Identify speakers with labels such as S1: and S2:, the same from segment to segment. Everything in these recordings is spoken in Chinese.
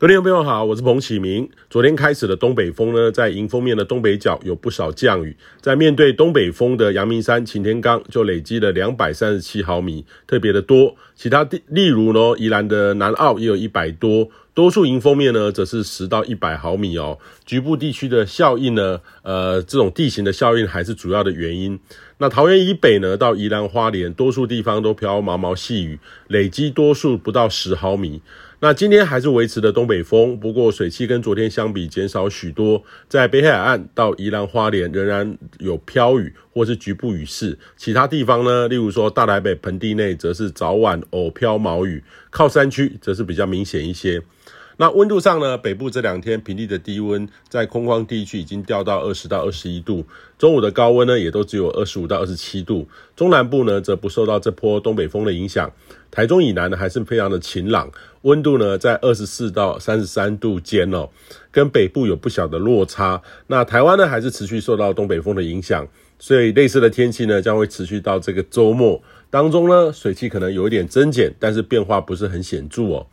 S1: 各位朋友好，我是彭启明。昨天开始的东北风呢，在迎风面的东北角有不少降雨。在面对东北风的阳明山、擎天岗就累积了两百三十七毫米，特别的多。其他地，例如呢，宜兰的南澳也有一百多。多数迎风面呢，则是十到一百毫米哦。局部地区的效应呢，呃，这种地形的效应还是主要的原因。那桃园以北呢，到宜兰花莲，多数地方都飘毛毛细雨，累积多数不到十毫米。那今天还是维持的东北风，不过水汽跟昨天相比减少许多。在北海岸到宜兰花莲仍然有飘雨或是局部雨势，其他地方呢，例如说大台北盆地内，则是早晚偶飘毛雨，靠山区则是比较明显一些。那温度上呢，北部这两天平地的低温在空旷地区已经掉到二十到二十一度，中午的高温呢也都只有二十五到二十七度。中南部呢则不受到这波东北风的影响，台中以南呢还是非常的晴朗，温度呢在二十四到三十三度间哦，跟北部有不小的落差。那台湾呢还是持续受到东北风的影响，所以类似的天气呢将会持续到这个周末当中呢，水汽可能有一点增减，但是变化不是很显著哦。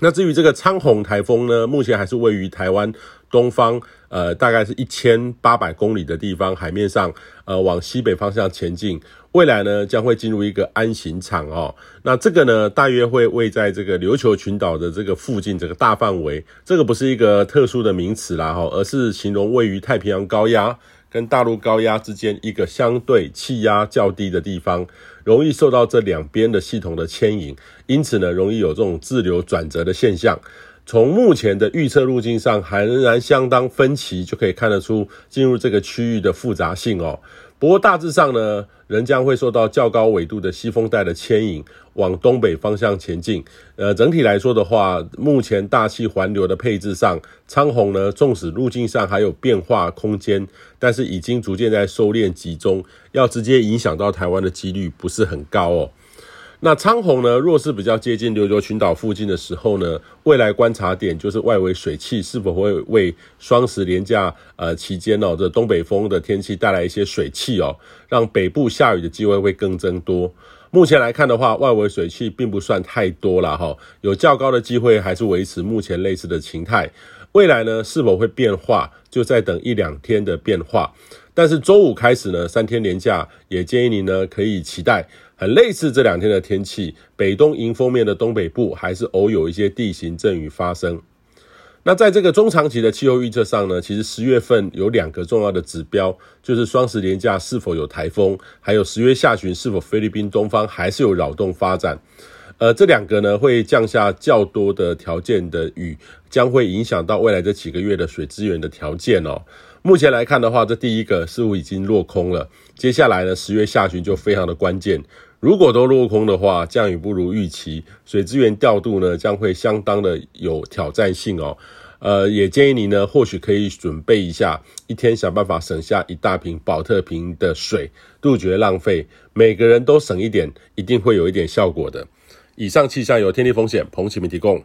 S1: 那至于这个仓洪台风呢，目前还是位于台湾东方，呃，大概是一千八百公里的地方海面上，呃，往西北方向前进。未来呢，将会进入一个安行场哦。那这个呢，大约会位在这个琉球群岛的这个附近，这个大范围。这个不是一个特殊的名词啦，哈，而是形容位于太平洋高压跟大陆高压之间一个相对气压较低的地方，容易受到这两边的系统的牵引，因此呢，容易有这种滞流转折的现象。从目前的预测路径上，还仍然相当分歧，就可以看得出进入这个区域的复杂性哦。不过大致上呢，仍将会受到较高纬度的西风带的牵引，往东北方向前进。呃，整体来说的话，目前大气环流的配置上，苍虹呢，纵使路径上还有变化空间，但是已经逐渐在收敛集中，要直接影响到台湾的几率不是很高哦。那仓洪呢，若是比较接近琉球群岛附近的时候呢，未来观察点就是外围水汽是否会为双十连假呃期间哦，这东北风的天气带来一些水汽哦，让北部下雨的机会会更增多。目前来看的话，外围水汽并不算太多了哈，有较高的机会还是维持目前类似的形态。未来呢，是否会变化，就再等一两天的变化。但是周五开始呢，三天连假，也建议您呢可以期待很类似这两天的天气。北东迎风面的东北部还是偶有一些地形阵雨发生。那在这个中长期的气候预测上呢，其实十月份有两个重要的指标，就是双十连假是否有台风，还有十月下旬是否菲律宾东方还是有扰动发展。呃，这两个呢会降下较多的条件的雨，将会影响到未来这几个月的水资源的条件哦。目前来看的话，这第一个似乎已经落空了。接下来呢，十月下旬就非常的关键。如果都落空的话，降雨不如预期，水资源调度呢将会相当的有挑战性哦。呃，也建议你呢，或许可以准备一下，一天想办法省下一大瓶宝特瓶的水，杜绝浪费。每个人都省一点，一定会有一点效果的。以上气象由天地风险彭启明提供。